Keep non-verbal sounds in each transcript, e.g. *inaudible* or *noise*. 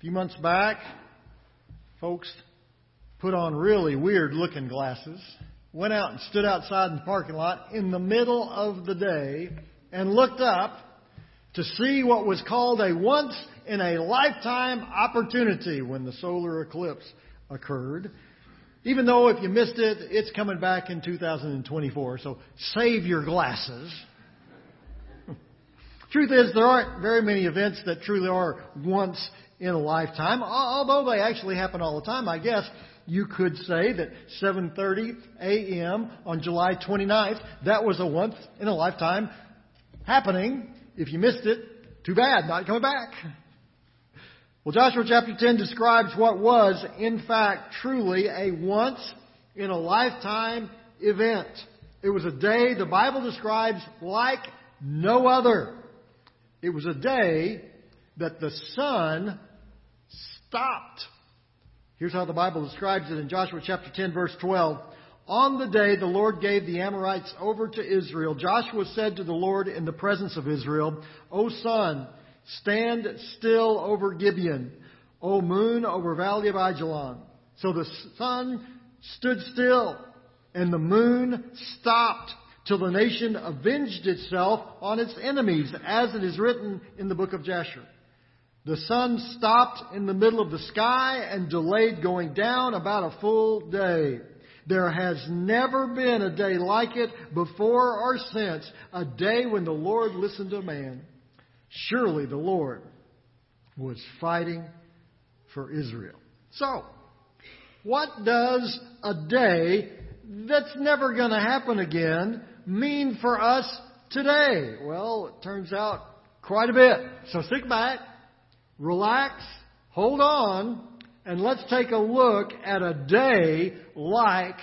A few months back, folks put on really weird looking glasses, went out and stood outside in the parking lot in the middle of the day and looked up to see what was called a once in a lifetime opportunity when the solar eclipse occurred. Even though if you missed it, it's coming back in 2024, so save your glasses. *laughs* Truth is, there aren't very many events that truly are once in a lifetime, although they actually happen all the time, I guess. You could say that 7:30 a.m. on July 29th, that was a once in a lifetime happening. If you missed it, too bad, not coming back. Well, Joshua chapter 10 describes what was, in fact, truly a once in a lifetime event. It was a day the Bible describes like no other. It was a day that the sun stopped. Here's how the Bible describes it in Joshua chapter 10 verse 12. On the day the Lord gave the Amorites over to Israel, Joshua said to the Lord in the presence of Israel, O sun, stand still over Gibeon, O moon over valley of Ajalon. So the sun stood still and the moon stopped till the nation avenged itself on its enemies, as it is written in the book of Jasher. The sun stopped in the middle of the sky and delayed going down about a full day. There has never been a day like it before or since, a day when the Lord listened to man. Surely the Lord was fighting for Israel. So, what does a day that's never going to happen again mean for us today? Well, it turns out quite a bit. So sit back, relax, hold on, and let's take a look at a day like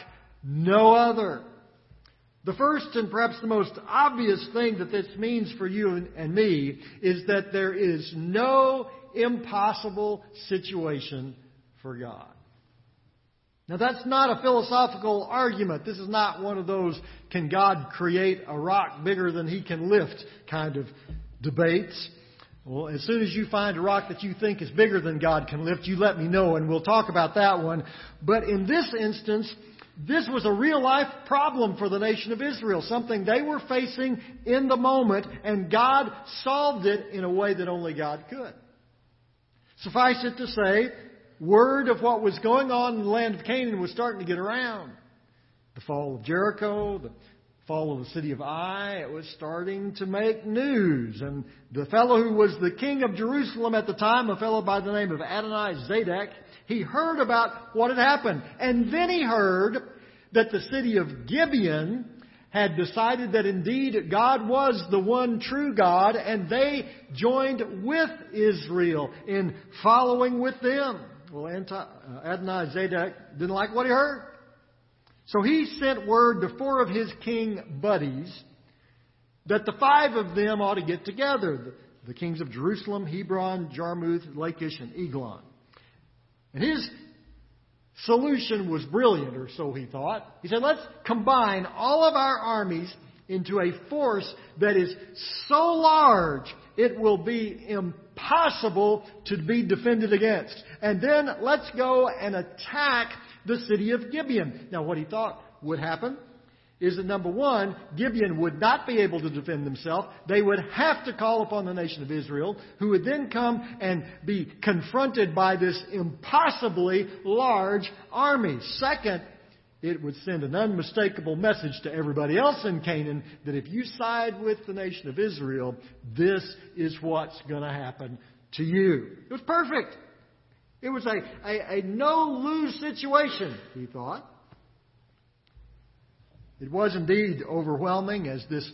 no other. The first and perhaps the most obvious thing that this means for you and me is that there is no impossible situation for God. Now that's not a philosophical argument. This is not one of those can God create a rock bigger than he can lift kind of debates. Well, as soon as you find a rock that you think is bigger than God can lift, you let me know and we'll talk about that one. But in this instance, this was a real life problem for the nation of Israel, something they were facing in the moment, and God solved it in a way that only God could. Suffice it to say, word of what was going on in the land of Canaan was starting to get around. The fall of Jericho, the fall of the city of Ai, it was starting to make news. And the fellow who was the king of Jerusalem at the time, a fellow by the name of Adonai Zedek, he heard about what had happened. And then he heard that the city of Gibeon had decided that indeed God was the one true God, and they joined with Israel in following with them. Well, uh, Adonai Zedek didn't like what he heard. So he sent word to four of his king buddies that the five of them ought to get together the, kings of Jerusalem, Hebron, Jarmuth, Lachish, and Eglon. And his solution was brilliant, or so he thought. He said, let's combine all of our armies into a force that is so large it will be impossible to be defended against. And then let's go and attack the city of Gibeon. Now, what he thought would happen is that number one, Gibeon would not be able to defend themselves. They would have to call upon the nation of Israel, who would then come and be confronted by this impossibly large army. Second, it would send an unmistakable message to everybody else in Canaan that if you side with the nation of Israel, this is what's going to happen to you. It was perfect. It was a, a, a no lose situation, he thought. It was indeed overwhelming as this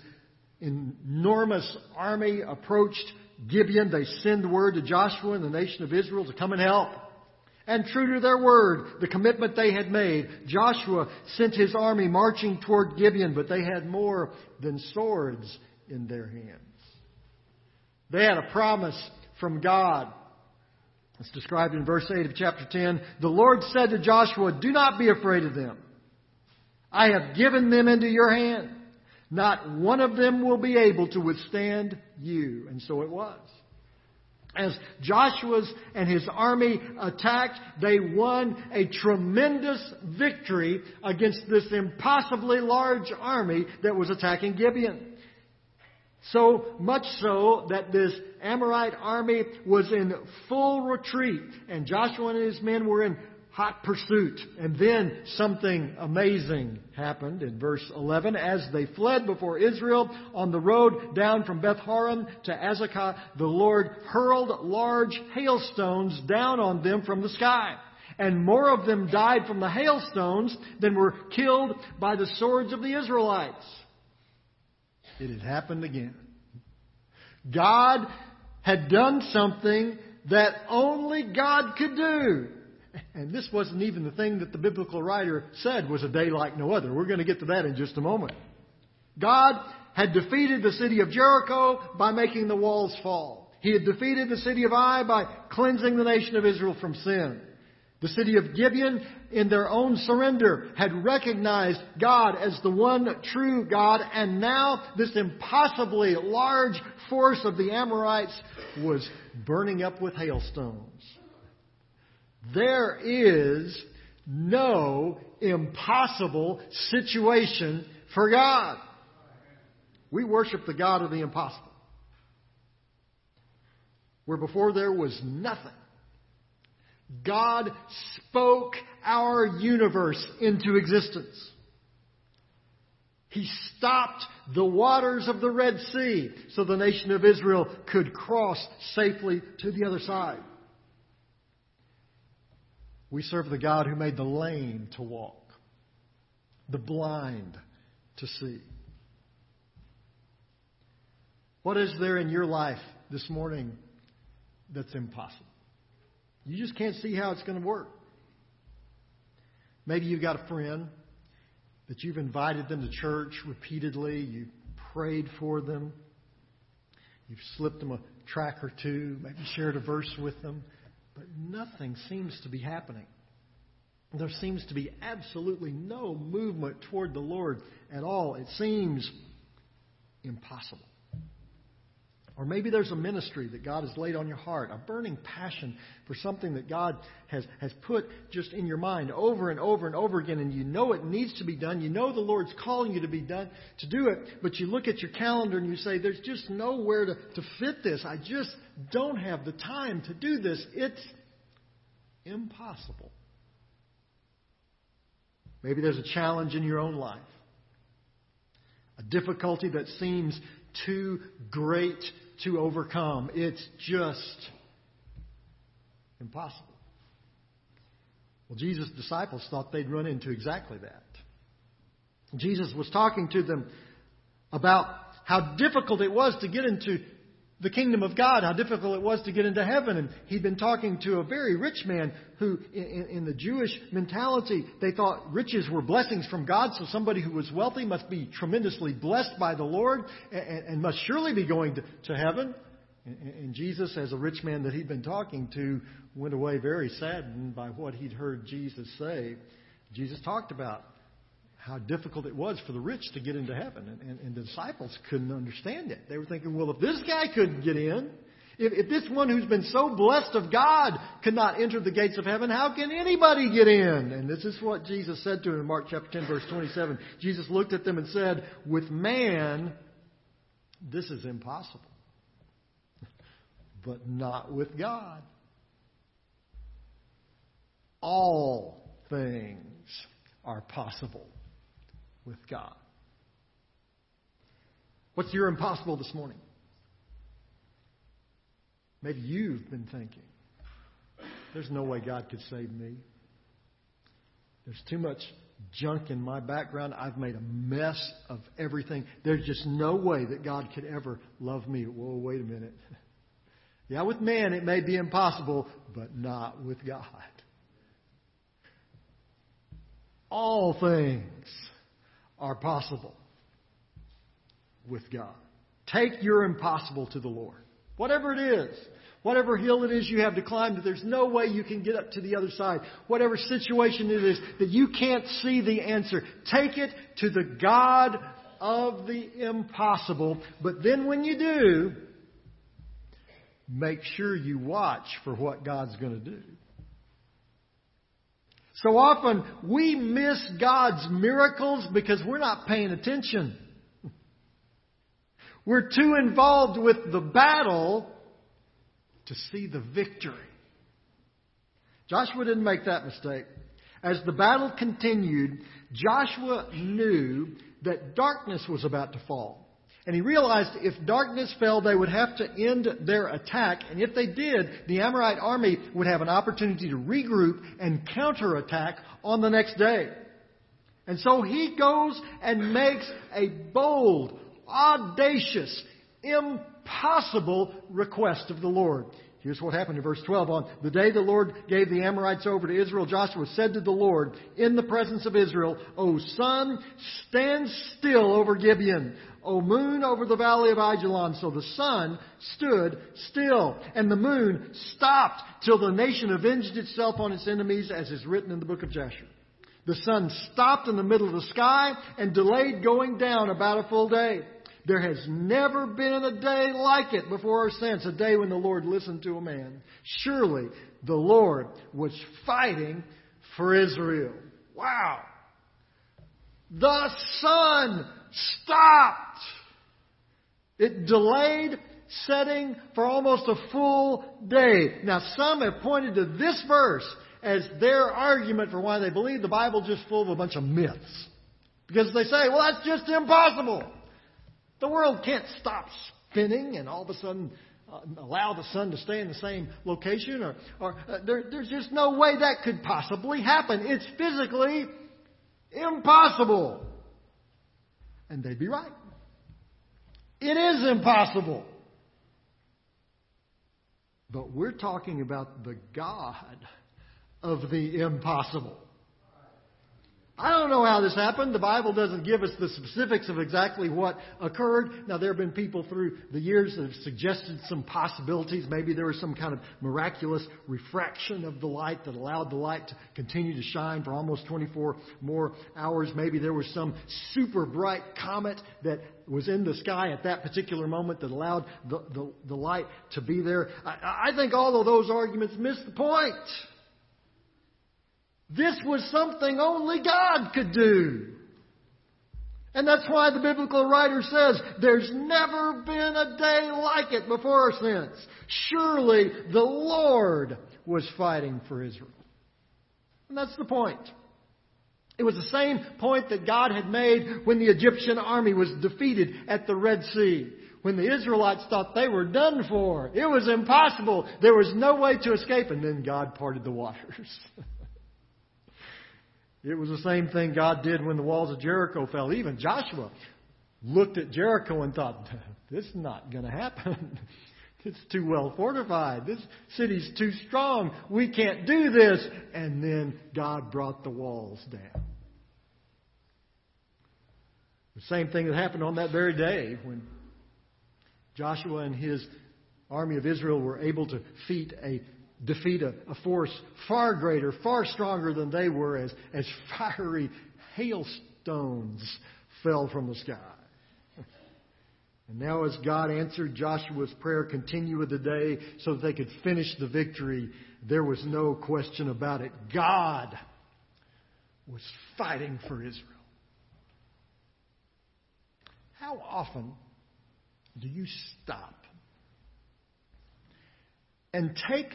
enormous army approached Gibeon. They send word to Joshua and the nation of Israel to come and help. And true to their word, the commitment they had made, Joshua sent his army marching toward Gibeon, but they had more than swords in their hands. They had a promise from God. It's described in verse 8 of chapter 10. The Lord said to Joshua, Do not be afraid of them. I have given them into your hand. Not one of them will be able to withstand you. And so it was. As Joshua's and his army attacked, they won a tremendous victory against this impossibly large army that was attacking Gibeon. So much so that this Amorite army was in full retreat, and Joshua and his men were in hot pursuit. And then something amazing happened in verse 11. As they fled before Israel on the road down from Beth Horon to Azekah, the Lord hurled large hailstones down on them from the sky. And more of them died from the hailstones than were killed by the swords of the Israelites. It had happened again. God had done something that only God could do. And this wasn't even the thing that the biblical writer said was a day like no other. We're going to get to that in just a moment. God had defeated the city of Jericho by making the walls fall. He had defeated the city of Ai by cleansing the nation of Israel from sin. The city of Gibeon, in their own surrender, had recognized God as the one true God, and now this impossibly large force of the Amorites was burning up with hailstones. There is no impossible situation for God. We worship the God of the impossible. Where before there was nothing, God spoke our universe into existence. He stopped the waters of the Red Sea so the nation of Israel could cross safely to the other side. We serve the God who made the lame to walk, the blind to see. What is there in your life this morning that's impossible? You just can't see how it's going to work. Maybe you've got a friend that you've invited them to church repeatedly, you prayed for them, you've slipped them a track or two, maybe shared a verse with them, but nothing seems to be happening. There seems to be absolutely no movement toward the Lord at all. It seems impossible. Or maybe there's a ministry that God has laid on your heart, a burning passion for something that God has, has put just in your mind over and over and over again, and you know it needs to be done. You know the Lord's calling you to be done, to do it, but you look at your calendar and you say, there's just nowhere to, to fit this. I just don't have the time to do this. It's impossible. Maybe there's a challenge in your own life, a difficulty that seems too great to overcome. It's just impossible. Well, Jesus' disciples thought they'd run into exactly that. Jesus was talking to them about how difficult it was to get into the kingdom of God, how difficult it was to get into heaven. And he'd been talking to a very rich man who, in, in, the Jewish mentality, they thought riches were blessings from God. So somebody who was wealthy must be tremendously blessed by the Lord and, and must surely be going to, to heaven. And Jesus, as a rich man that he'd been talking to, went away very saddened by what he'd heard Jesus say. Jesus talked about how difficult it was for the rich to get into heaven. And, and, and, the disciples couldn't understand it. They were thinking, well, if this guy couldn't get in, if, if this one who's been so blessed of God could not enter the gates of heaven, how can anybody get in? And this is what Jesus said to him in Mark chapter 10, verse 27. Jesus looked at them and said, with man, this is impossible but not with God. All things are possible with God. What's your impossible this morning? Maybe you've been thinking, there's no way God could save me. There's too much junk in my background. I've made a mess of everything. There's just no way that God could ever love me. Whoa, wait a minute. *laughs* Yeah, with man it may be impossible, but not with God. All things are possible with God. Take your impossible to the Lord. Whatever it is, whatever hill it is you have to climb that there's no way you can get up to the other side, whatever situation it is that you can't see the answer, take it to the God of the impossible. But then when you do, make sure you watch for what God's going to do. So often we miss God's miracles because we're not paying attention. *laughs* We're too involved with the battle to see the victory. Joshua didn't make that mistake. As the battle continued, Joshua knew that darkness was about to fall. And he realized if darkness fell, they would have to end their attack. And if they did, the Amorite army would have an opportunity to regroup and counterattack on the next day. And so he goes and makes a bold, audacious, impossible request of the Lord. Here's what happened in verse 12. On the day the Lord gave the Amorites over to Israel, Joshua said to the Lord in the presence of Israel, O sun, stand still over Gibeon. O moon over the valley of Ajalon. So the sun stood still, and the moon stopped till the nation avenged itself on its enemies, as is written in the book of Jasher. The sun stopped in the middle of the sky and delayed going down about a full day. There has never been a day like it before or since, a day when the Lord listened to a man. Surely the Lord was fighting for Israel. Wow. The sun stopped. It delayed setting for almost a full day. Now, some have pointed to this verse as their argument for why they believe the Bible's just full of a bunch of myths. Because they say, well, that's just impossible. The world can't stop spinning and all of a sudden uh, allow the sun to stay in the same location, or, or uh, there, there's just no way that could possibly happen. It's physically impossible. And they'd be right. It is impossible. But we're talking about the God of the impossible. I don't know how this happened. The Bible doesn't give us the specifics of exactly what occurred. Now, there have been people through the years that have suggested some possibilities. Maybe there was some kind of miraculous refraction of the light that allowed the light to continue to shine for almost 24 more hours. Maybe there was some super bright comet that was in the sky at that particular moment that allowed the, the, the light to be there. I, I think all of those arguments miss the point. This was something only God could do. And that's why the biblical writer says, there's never been a day like it before or since. Surely the Lord was fighting for Israel. And that's the point. It was the same point that God had made when the Egyptian army was defeated at the Red Sea. When the Israelites thought they were done for. It was impossible. There was no way to escape. And then God parted the waters. *laughs* It was the same thing God did when the walls of Jericho fell. Even Joshua looked at Jericho and thought, *laughs* this is not going to happen. *laughs* It's too well fortified. This city's too strong. We can't do this. And then God brought the walls down. The same thing that happened on that very day when Joshua and his army of Israel were able to defeat a defeat a, a force far greater, far stronger than they were as, as fiery hailstones fell from the sky. *laughs* And now, as God answered Joshua's prayer, continue with the day so that they could finish the victory, there was no question about it. God was fighting for Israel. How often do you stop and take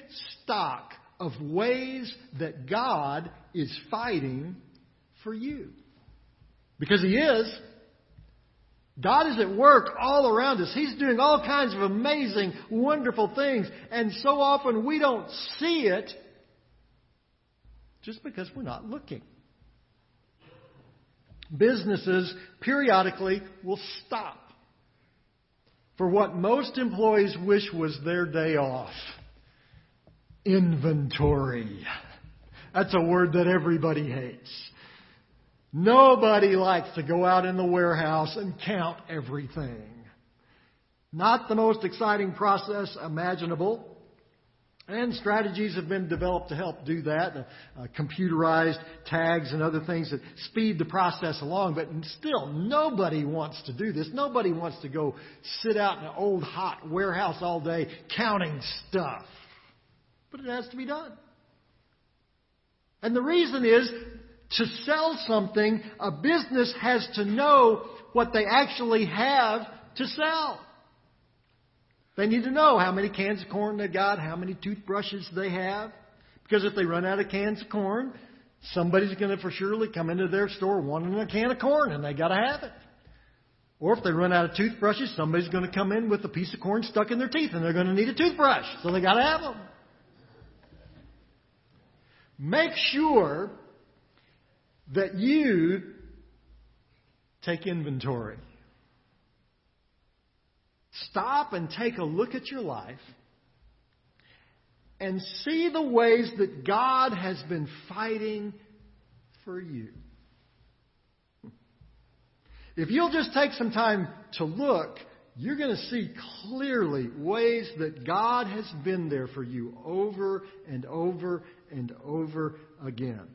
stock of ways that God is fighting for you. Because He is. God is at work all around us. He's doing all kinds of amazing, wonderful things. And so often we don't see it just because we're not looking. Businesses periodically will stop for what most employees wish was their day off inventory. That's a word that everybody hates. Nobody likes to go out in the warehouse and count everything. Not the most exciting process imaginable. And strategies have been developed to help do that. Uh, computerized tags and other things that speed the process along. But still, nobody wants to do this. Nobody wants to go sit out in an old hot warehouse all day counting stuff. But it has to be done. And the reason is to sell something, a business has to know what they actually have to sell. They need to know how many cans of corn they got, how many toothbrushes they have. Because if they run out of cans of corn, somebody's going to for surely come into their store wanting a can of corn, and they got to have it. Or if they run out of toothbrushes, somebody's going to come in with a piece of corn stuck in their teeth, and they're going to need a toothbrush, so they got to have them. Make sure that you take inventory. Stop and take a look at your life and see the ways that God has been fighting for you. If you'll just take some time to look, you're going to see clearly ways that God has been there for you over and over and over again.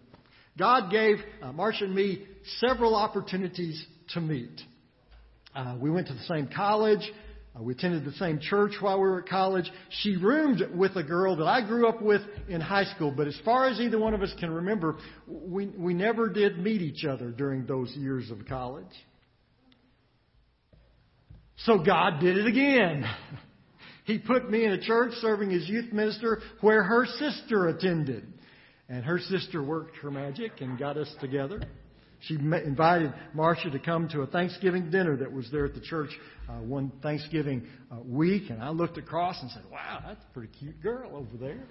God gave uh, Marcia and me several opportunities to meet. Uh, we went to the same college. Uh, we attended the same church while we were at college. She roomed with a girl that I grew up with in high school, but as far as either one of us can remember, we, we never did meet each other during those years of college. So God did it again. He put me in a church serving as youth minister where her sister attended. And her sister worked her magic and got us together. She invited Marcia to come to a Thanksgiving dinner that was there at the church uh, one Thanksgiving uh, week, and I looked across and said, "Wow, that's a pretty cute girl over there."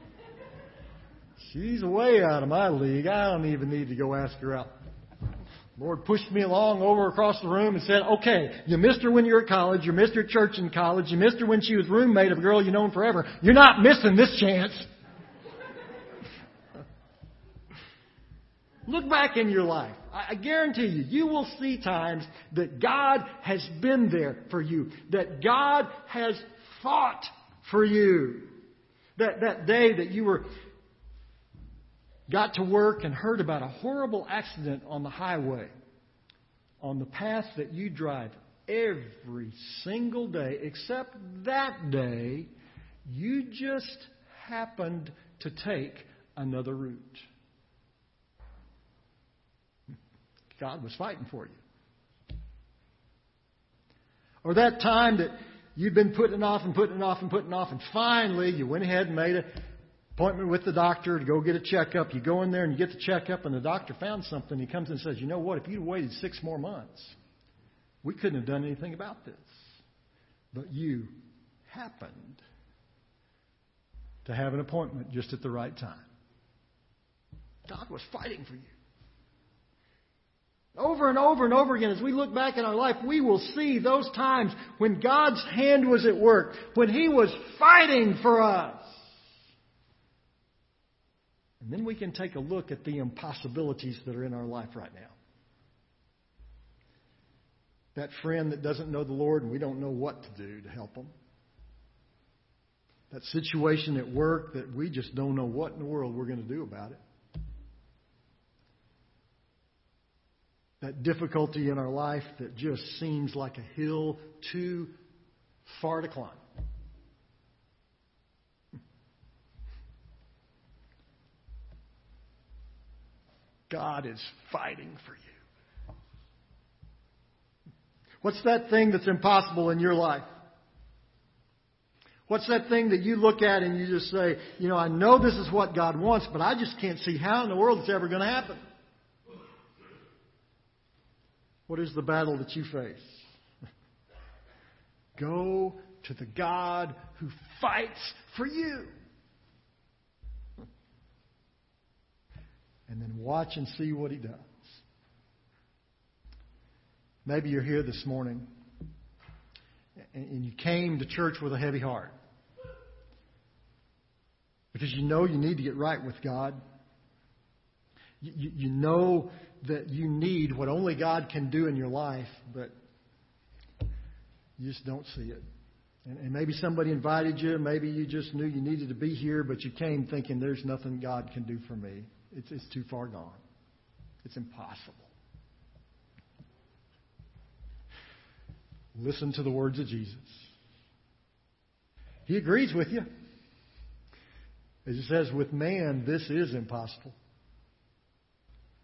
She's way out of my league. I don't even need to go ask her out. Lord pushed me along over across the room and said, Okay, you missed her when you were at college, you missed her at church in college, you missed her when she was roommate of a girl you've known forever. You're not missing this chance. *laughs* Look back in your life. I guarantee you, you will see times that God has been there for you, that God has fought for you. That, that day that you were got to work and heard about a horrible accident on the highway, on the path that you drive every single day, except that day, you just happened to take another route. God was fighting for you. Or that time that you've been putting it off and putting it off and putting it off, and finally you went ahead and made an appointment with the doctor to go get a checkup. You go in there and you get the checkup, and the doctor found something. He comes and says, You know what? If you'd waited six more months, we couldn't have done anything about this. But you happened to have an appointment just at the right time. God was fighting for you. Over and over and over again, as we look back in our life, we will see those times when God's hand was at work, when He was fighting for us. And then we can take a look at the impossibilities that are in our life right now. That friend that doesn't know the Lord and we don't know what to do to help them. That situation at work that we just don't know what in the world we're going to do about it. that difficulty in our life that just seems like a hill too far to climb. God is fighting for you. What's that thing that's impossible in your life? What's that thing that you look at and you just say, you know, I know this is what God wants, but I just can't see how in the world it's ever going to happen? What is the battle that you face? *laughs* Go to the God who fights for you. And then watch and see what he does. Maybe you're here this morning and you came to church with a heavy heart because you know you need to get right with God. You, you know that you need what only God can do in your life, but you just don't see it. And, and maybe somebody invited you. Maybe you just knew you needed to be here, but you came thinking there's nothing God can do for me. It's, it's too far gone. It's impossible. Listen to the words of Jesus. He agrees with you. As it says, with man, this is impossible.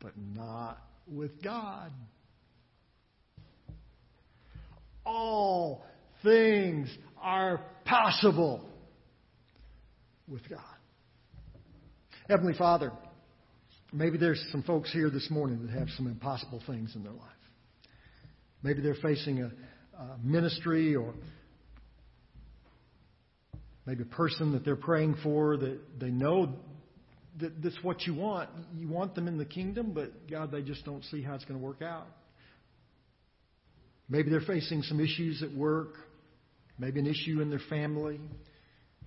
But not with God. All things are possible with God. Heavenly Father, maybe there's some folks here this morning that have some impossible things in their life. Maybe they're facing a, a ministry or maybe a person that they're praying for that they know that that's what you want. You want them in the kingdom, but God, they just don't see how it's going to work out. Maybe they're facing some issues at work, maybe an issue in their family,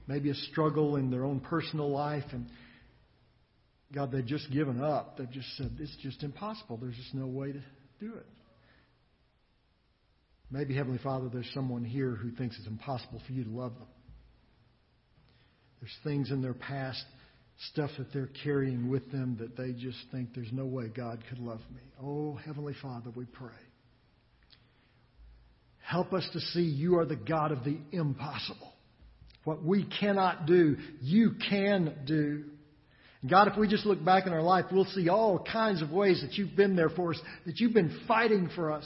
maybe a struggle in their own personal life, and God, they've just given up. They've just said, it's just impossible. There's just no way to do it. Maybe, Heavenly Father, there's someone here who thinks it's impossible for you to love them. There's things in their past, stuff that they're carrying with them that they just think there's no way God could love me. Oh, Heavenly Father, we pray. Help us to see you are the God of the impossible. What we cannot do, you can do. God, if we just look back in our life, we'll see all kinds of ways that you've been there for us, that you've been fighting for us,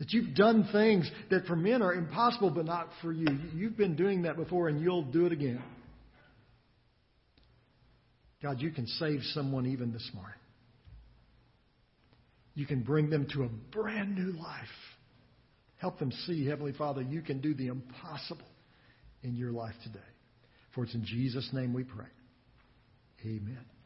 that you've done things that for men are impossible, but not for you. You've been doing that before, and you'll do it again. God, you can save someone even this morning. You can bring them to a brand new life. Help them see, Heavenly Father, you can do the impossible in your life today. For it's in Jesus' name we pray. Amen.